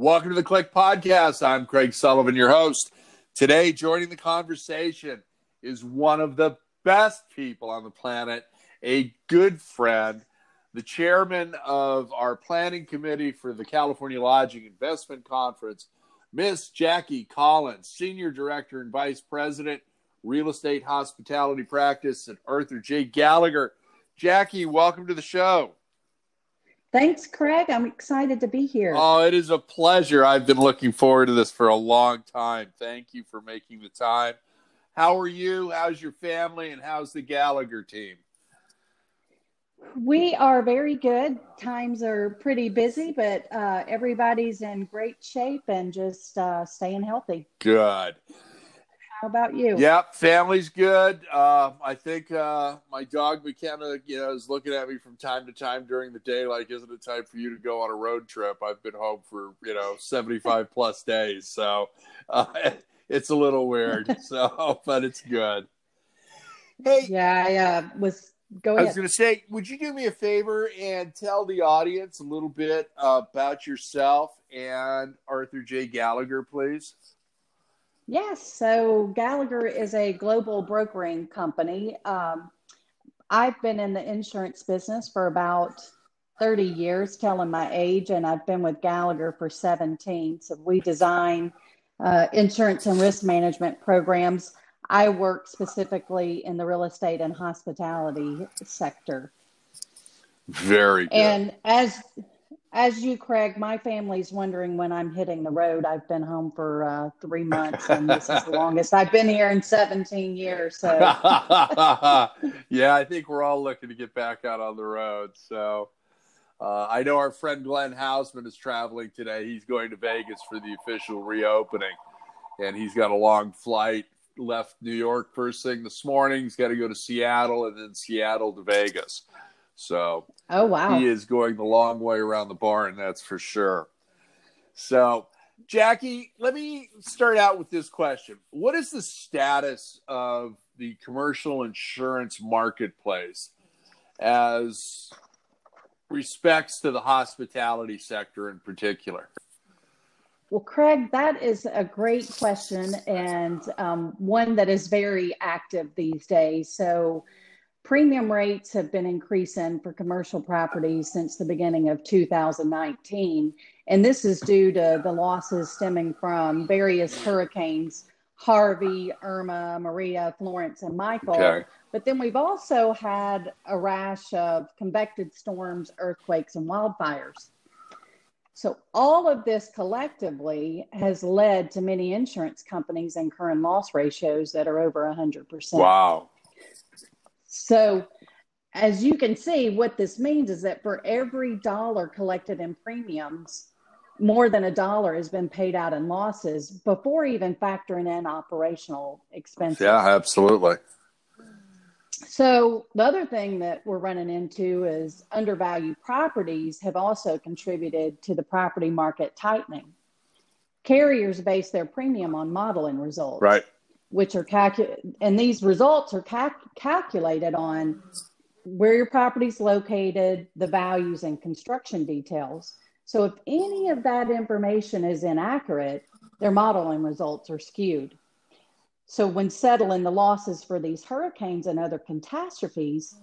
Welcome to the CLIC Podcast. I'm Craig Sullivan, your host. Today, joining the conversation is one of the best people on the planet, a good friend, the chairman of our planning committee for the California Lodging Investment Conference, Miss Jackie Collins, Senior Director and Vice President, Real Estate Hospitality Practice at Arthur J. Gallagher. Jackie, welcome to the show. Thanks, Craig. I'm excited to be here. Oh, it is a pleasure. I've been looking forward to this for a long time. Thank you for making the time. How are you? How's your family? And how's the Gallagher team? We are very good. Times are pretty busy, but uh, everybody's in great shape and just uh, staying healthy. Good. How about you? Yep, family's good. Uh, I think uh, my dog McKenna, you know, is looking at me from time to time during the day, like, "Isn't it time for you to go on a road trip?" I've been home for you know seventy five plus days, so uh, it's a little weird. So, but it's good. Hey, yeah, I uh, was. Go ahead. I was going to say, would you do me a favor and tell the audience a little bit about yourself and Arthur J. Gallagher, please? Yes. So Gallagher is a global brokering company. Um, I've been in the insurance business for about 30 years, telling my age, and I've been with Gallagher for 17. So we design uh, insurance and risk management programs. I work specifically in the real estate and hospitality sector. Very good. And as as you, Craig, my family's wondering when I'm hitting the road. I've been home for uh, three months, and this is the longest I've been here in 17 years. So, yeah, I think we're all looking to get back out on the road. So, uh, I know our friend Glenn Haussman is traveling today. He's going to Vegas for the official reopening, and he's got a long flight. Left New York first thing this morning. He's got to go to Seattle and then Seattle to Vegas. So, oh wow, he is going the long way around the barn, that's for sure. So, Jackie, let me start out with this question: What is the status of the commercial insurance marketplace as respects to the hospitality sector in particular? Well, Craig, that is a great question and um, one that is very active these days. So, Premium rates have been increasing for commercial properties since the beginning of 2019. And this is due to the losses stemming from various hurricanes Harvey, Irma, Maria, Florence, and Michael. Okay. But then we've also had a rash of convective storms, earthquakes, and wildfires. So, all of this collectively has led to many insurance companies incurring loss ratios that are over 100%. Wow. So, as you can see, what this means is that for every dollar collected in premiums, more than a dollar has been paid out in losses before even factoring in operational expenses. Yeah, absolutely. So, the other thing that we're running into is undervalued properties have also contributed to the property market tightening. Carriers base their premium on modeling results. Right which are calculated, and these results are cal- calculated on where your property is located, the values, and construction details. So if any of that information is inaccurate, their modeling results are skewed. So when settling the losses for these hurricanes and other catastrophes,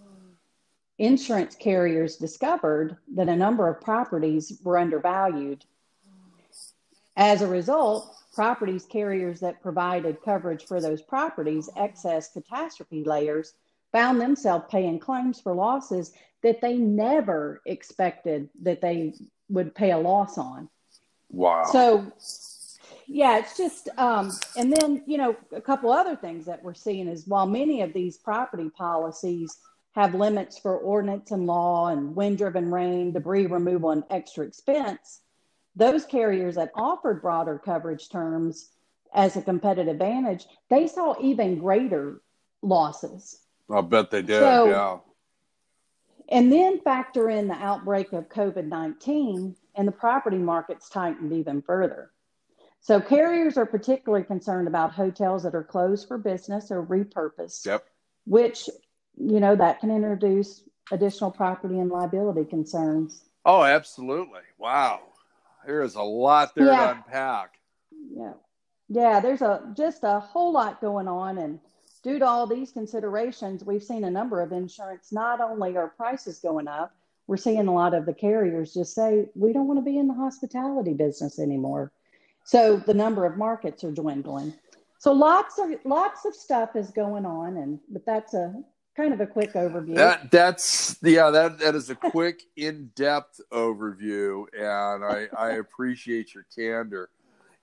insurance carriers discovered that a number of properties were undervalued. As a result, properties carriers that provided coverage for those properties, excess catastrophe layers, found themselves paying claims for losses that they never expected that they would pay a loss on. Wow. So, yeah, it's just, um, and then, you know, a couple other things that we're seeing is while many of these property policies have limits for ordinance and law and wind driven rain, debris removal, and extra expense, those carriers that offered broader coverage terms as a competitive advantage, they saw even greater losses. I bet they did. So, yeah. And then factor in the outbreak of COVID 19, and the property markets tightened even further. So carriers are particularly concerned about hotels that are closed for business or repurposed. Yep. Which, you know, that can introduce additional property and liability concerns. Oh, absolutely. Wow. There is a lot there yeah. to unpack. Yeah, yeah. There's a just a whole lot going on, and due to all these considerations, we've seen a number of insurance. Not only are prices going up, we're seeing a lot of the carriers just say we don't want to be in the hospitality business anymore. So the number of markets are dwindling. So lots of lots of stuff is going on, and but that's a kind of a quick overview. That that's yeah that that is a quick in depth overview, and I I appreciate your candor.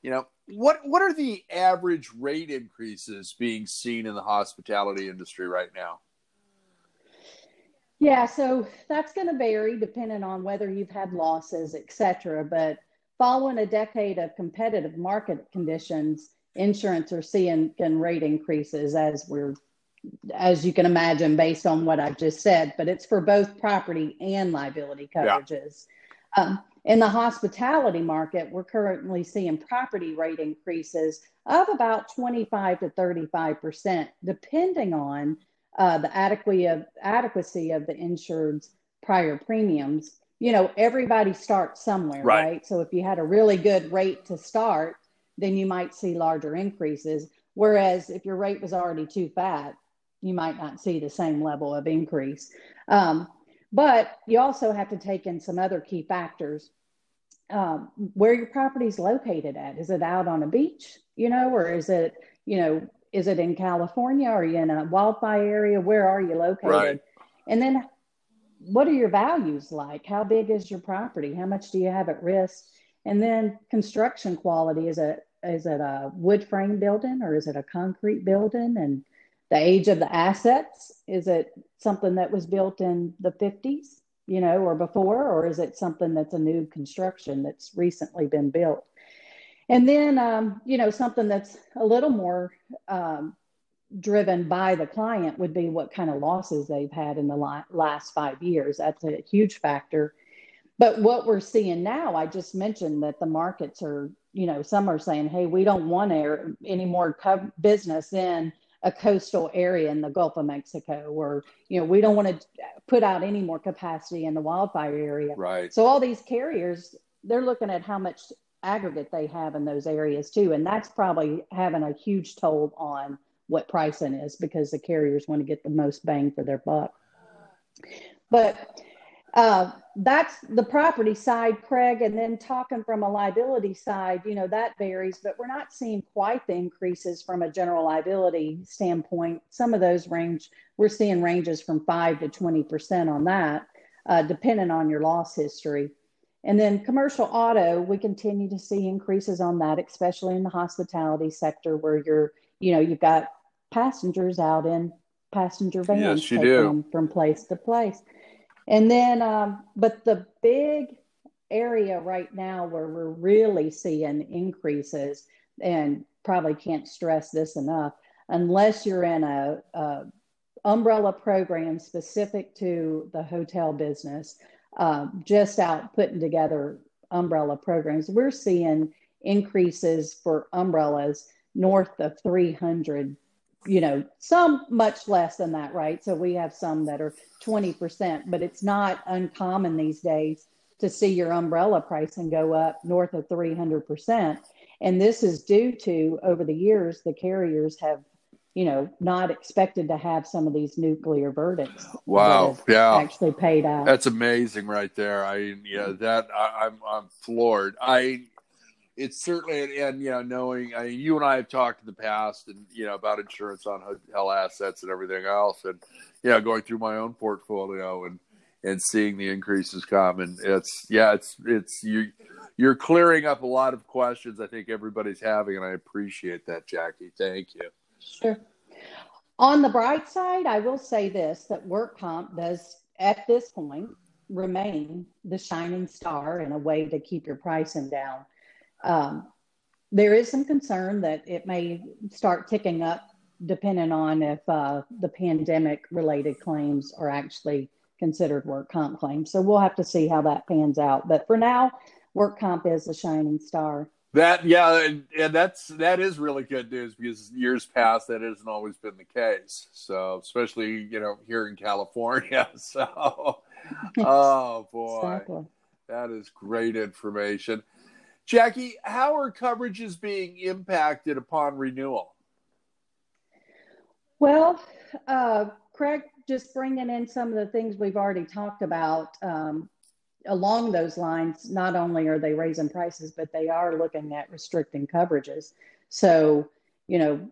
You know what what are the average rate increases being seen in the hospitality industry right now? Yeah, so that's going to vary depending on whether you've had losses, et cetera. But following a decade of competitive market conditions, insurance are seeing rate increases as we're as you can imagine based on what I've just said, but it's for both property and liability coverages. Yeah. Um, in the hospitality market, we're currently seeing property rate increases of about 25 to 35%, depending on uh, the adequacy of, adequacy of the insured's prior premiums. You know, everybody starts somewhere, right. right? So if you had a really good rate to start, then you might see larger increases. Whereas if your rate was already too fat, you might not see the same level of increase. Um, but you also have to take in some other key factors. Um, where your property is located at. Is it out on a beach, you know, or is it, you know, is it in California? Are you in a wildfire area? Where are you located? Right. And then what are your values like? How big is your property? How much do you have at risk? And then construction quality is it is it a wood frame building or is it a concrete building? And the age of the assets is it something that was built in the 50s, you know, or before, or is it something that's a new construction that's recently been built? And then, um, you know, something that's a little more um, driven by the client would be what kind of losses they've had in the last five years. That's a huge factor but what we're seeing now, I just mentioned that the markets are, you know, some are saying, hey, we don't want any more co- business in a coastal area in the Gulf of Mexico, or, you know, we don't want to put out any more capacity in the wildfire area. Right. So all these carriers, they're looking at how much aggregate they have in those areas too. And that's probably having a huge toll on what pricing is because the carriers want to get the most bang for their buck. But uh, that's the property side, Craig. And then talking from a liability side, you know, that varies, but we're not seeing quite the increases from a general liability standpoint. Some of those range, we're seeing ranges from 5 to 20% on that, uh, depending on your loss history. And then commercial auto, we continue to see increases on that, especially in the hospitality sector where you're, you know, you've got passengers out in passenger vans yes, you do. from place to place. And then, um, but the big area right now where we're really seeing increases, and probably can't stress this enough, unless you're in a, a umbrella program specific to the hotel business, uh, just out putting together umbrella programs, we're seeing increases for umbrellas north of 300 you know, some much less than that, right? So we have some that are 20%, but it's not uncommon these days to see your umbrella pricing go up north of 300%. And this is due to over the years, the carriers have, you know, not expected to have some of these nuclear verdicts. Wow. Yeah. Actually paid out. That's amazing right there. I, yeah, that I, I'm, I'm floored. I, it's certainly and you know knowing I mean, you and I have talked in the past and you know about insurance on hotel assets and everything else and you know going through my own portfolio and and seeing the increases come. And it's yeah it's it's you you're clearing up a lot of questions I think everybody's having and I appreciate that Jackie. Thank you. Sure. On the bright side I will say this that work comp does at this point remain the shining star in a way to keep your pricing down um, there is some concern that it may start ticking up depending on if uh, the pandemic related claims are actually considered work comp claims. So we'll have to see how that pans out. But for now, work comp is a shining star. That yeah, and, and that's that is really good news because years past that hasn't always been the case. So especially you know here in California. So oh boy, exactly. that is great information. Jackie, how are coverages being impacted upon renewal? Well, uh, Craig, just bringing in some of the things we've already talked about um, along those lines, not only are they raising prices, but they are looking at restricting coverages. So, you know,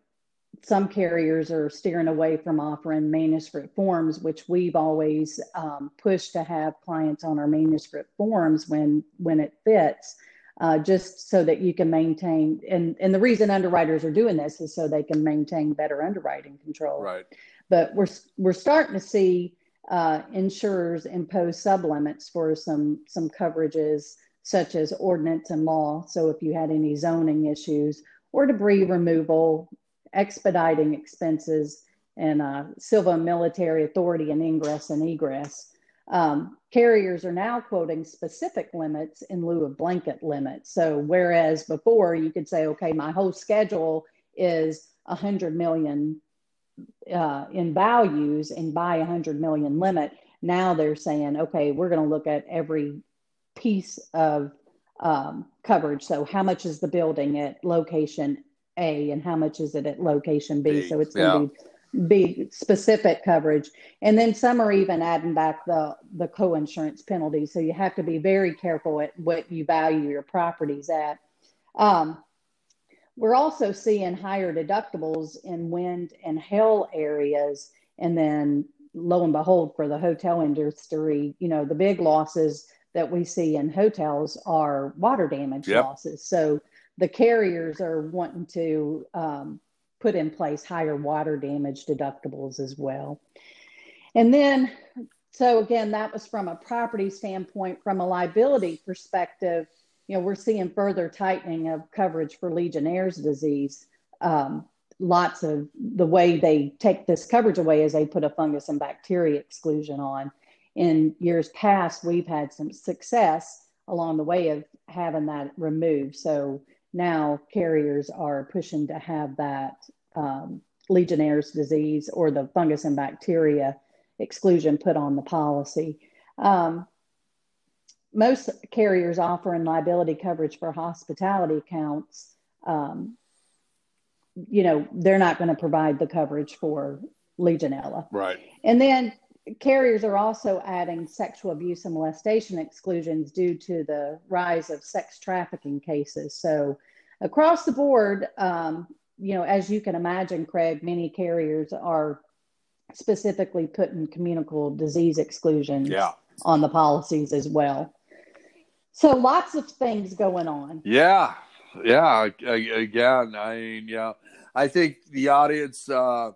some carriers are steering away from offering manuscript forms, which we've always um, pushed to have clients on our manuscript forms when when it fits uh, just so that you can maintain and and the reason underwriters are doing this is so they can maintain better underwriting control. Right. But we're we're starting to see uh, insurers impose sublimits for some some coverages such as ordinance and law. So if you had any zoning issues or debris removal expediting expenses and uh, civil and military authority and ingress and egress um, carriers are now quoting specific limits in lieu of blanket limits. So, whereas before you could say, okay, my whole schedule is 100 million uh, in values and buy 100 million limit, now they're saying, okay, we're going to look at every piece of um, coverage. So, how much is the building at location A and how much is it at location B? B so, it's going to be be specific coverage. And then some are even adding back the, the co-insurance penalty. So you have to be very careful at what you value your properties at. Um, we're also seeing higher deductibles in wind and hail areas. And then lo and behold, for the hotel industry, you know, the big losses that we see in hotels are water damage yep. losses. So the carriers are wanting to um, put in place higher water damage deductibles as well. And then, so again, that was from a property standpoint. From a liability perspective, you know, we're seeing further tightening of coverage for Legionnaire's disease. Um, lots of the way they take this coverage away is they put a fungus and bacteria exclusion on. In years past, we've had some success along the way of having that removed. So now carriers are pushing to have that um, Legionnaire's disease or the fungus and bacteria exclusion put on the policy. Um, most carriers offering liability coverage for hospitality accounts, um, you know, they're not going to provide the coverage for Legionella. Right. And then carriers are also adding sexual abuse and molestation exclusions due to the rise of sex trafficking cases. So across the board, um, you know, as you can imagine, Craig, many carriers are specifically putting communicable disease exclusions yeah. on the policies as well. So lots of things going on. Yeah, yeah. Again, I mean, yeah, I think the audience uh,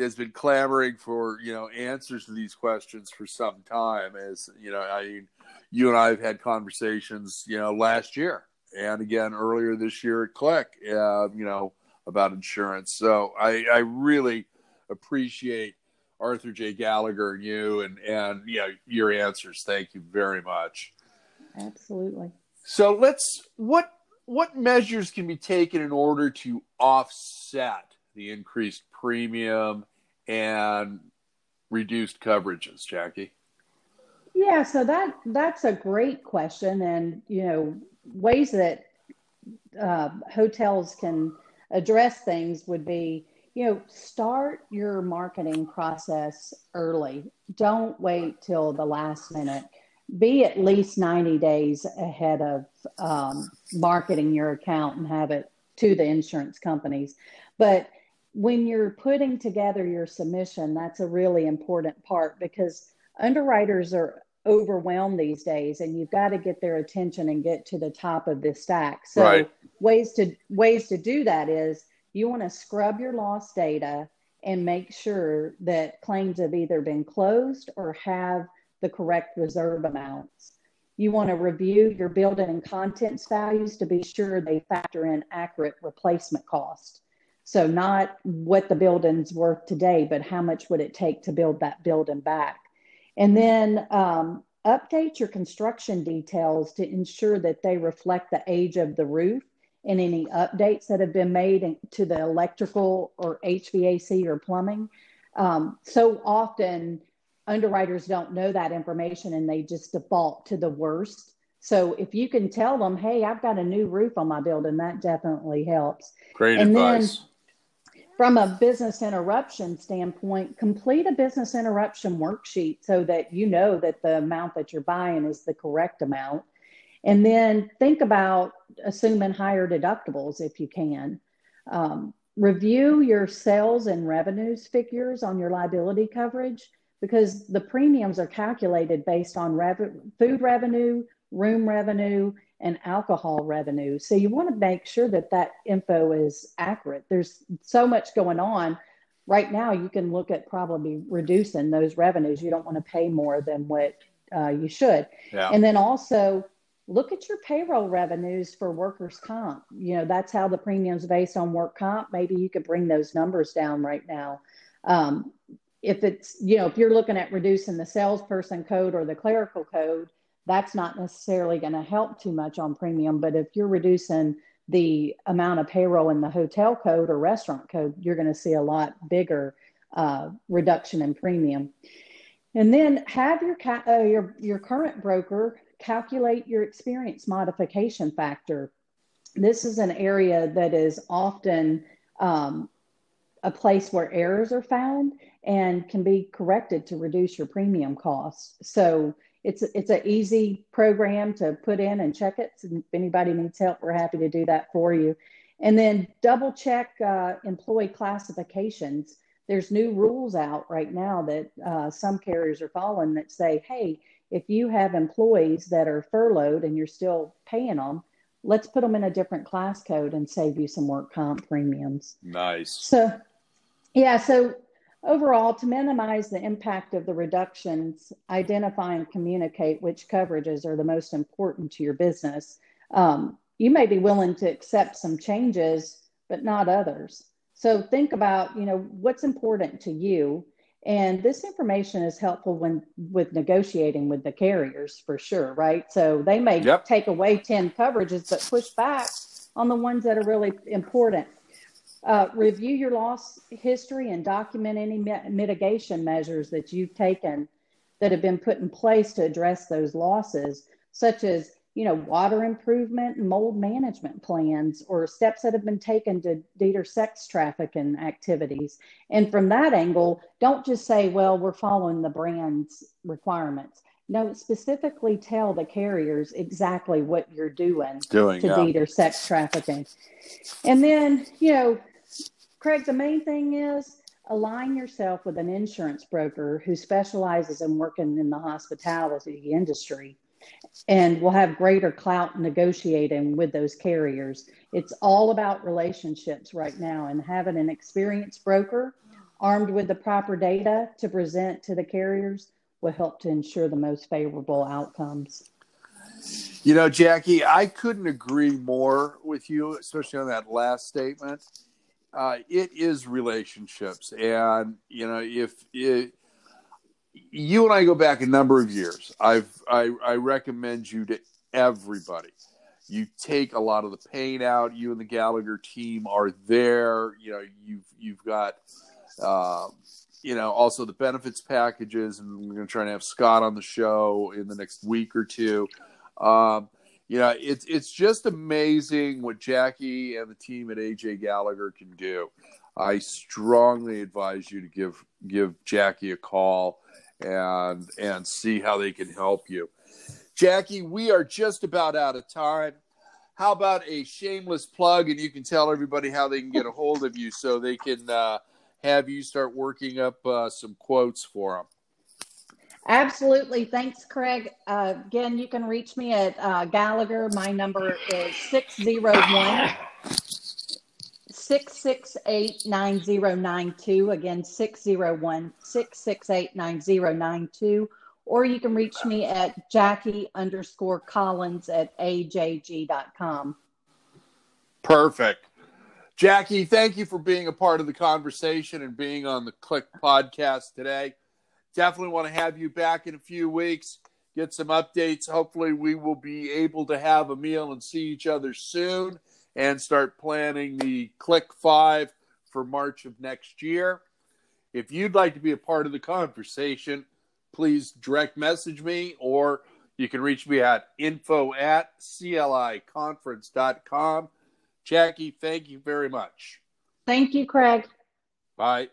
has been clamoring for you know answers to these questions for some time. As you know, I mean, you and I have had conversations, you know, last year and again earlier this year at CLIC. Uh, you know about insurance. So I, I really appreciate Arthur J. Gallagher and you and and you know your answers. Thank you very much. Absolutely. So let's what what measures can be taken in order to offset the increased premium and reduced coverages, Jackie? Yeah, so that that's a great question, and you know ways that uh, hotels can address things would be you know start your marketing process early. Don't wait till the last minute. Be at least 90 days ahead of um, marketing your account and have it to the insurance companies. But when you're putting together your submission that's a really important part because underwriters are overwhelmed these days and you've got to get their attention and get to the top of the stack. So right. ways to ways to do that is you want to scrub your loss data and make sure that claims have either been closed or have the correct reserve amounts. You want to review your building and contents values to be sure they factor in accurate replacement cost so not what the building's worth today but how much would it take to build that building back and then um, update your construction details to ensure that they reflect the age of the roof and any updates that have been made to the electrical or HVAC or plumbing. Um, so often, underwriters don't know that information and they just default to the worst. So if you can tell them, hey, I've got a new roof on my building, that definitely helps. Great and advice. Then, from a business interruption standpoint, complete a business interruption worksheet so that you know that the amount that you're buying is the correct amount. And then think about assuming higher deductibles if you can. Um, review your sales and revenues figures on your liability coverage because the premiums are calculated based on rev- food revenue, room revenue, and alcohol revenue. So you want to make sure that that info is accurate. There's so much going on. Right now, you can look at probably reducing those revenues. You don't want to pay more than what uh, you should. Yeah. And then also look at your payroll revenues for workers' comp. You know, that's how the premiums based on work comp. Maybe you could bring those numbers down right now. Um, if it's, you know, if you're looking at reducing the salesperson code or the clerical code, that's not necessarily going to help too much on premium. But if you're reducing the amount of payroll in the hotel code or restaurant code, you're going to see a lot bigger uh, reduction in premium. And then have your, ca- uh, your your current broker calculate your experience modification factor. This is an area that is often um, a place where errors are found and can be corrected to reduce your premium costs. So it's it's an easy program to put in and check it. So if anybody needs help, we're happy to do that for you. And then double check uh, employee classifications. There's new rules out right now that uh, some carriers are following that say, hey, if you have employees that are furloughed and you're still paying them, let's put them in a different class code and save you some work comp premiums. Nice. So, yeah, so Overall, to minimize the impact of the reductions, identify and communicate which coverages are the most important to your business. Um, you may be willing to accept some changes, but not others. So think about, you know, what's important to you. And this information is helpful when with negotiating with the carriers for sure, right? So they may yep. take away 10 coverages, but push back on the ones that are really important. Uh, review your loss history and document any mitigation measures that you've taken that have been put in place to address those losses, such as you know water improvement and mold management plans or steps that have been taken to deter sex trafficking activities. And from that angle, don't just say, "Well, we're following the brand's requirements." No, specifically tell the carriers exactly what you're doing, doing to yeah. deter sex trafficking. And then, you know, Craig, the main thing is align yourself with an insurance broker who specializes in working in the hospitality industry and will have greater clout negotiating with those carriers. It's all about relationships right now and having an experienced broker armed with the proper data to present to the carriers will help to ensure the most favorable outcomes. You know, Jackie, I couldn't agree more with you, especially on that last statement uh, it is relationships, and you know if it, you and I go back a number of years, I've I, I recommend you to everybody. You take a lot of the pain out. You and the Gallagher team are there. You know you've you've got. Uh, you know, also the benefits packages, and we're going to try and have Scott on the show in the next week or two. Um, you know, it's it's just amazing what Jackie and the team at AJ Gallagher can do. I strongly advise you to give give Jackie a call and and see how they can help you. Jackie, we are just about out of time. How about a shameless plug, and you can tell everybody how they can get a hold of you so they can uh, have you start working up uh, some quotes for them. Absolutely. Thanks, Craig. Uh, again, you can reach me at uh, Gallagher. My number is 601 668 9092. Again, 601 668 9092. Or you can reach me at Jackie underscore Collins at ajg.com. Perfect. Jackie, thank you for being a part of the conversation and being on the CLIC podcast today. Definitely want to have you back in a few weeks, get some updates. Hopefully, we will be able to have a meal and see each other soon and start planning the CLIC Five for March of next year. If you'd like to be a part of the conversation, please direct message me or You can reach me at info at cliconference.com. Jackie, thank you very much. Thank you, Craig. Bye.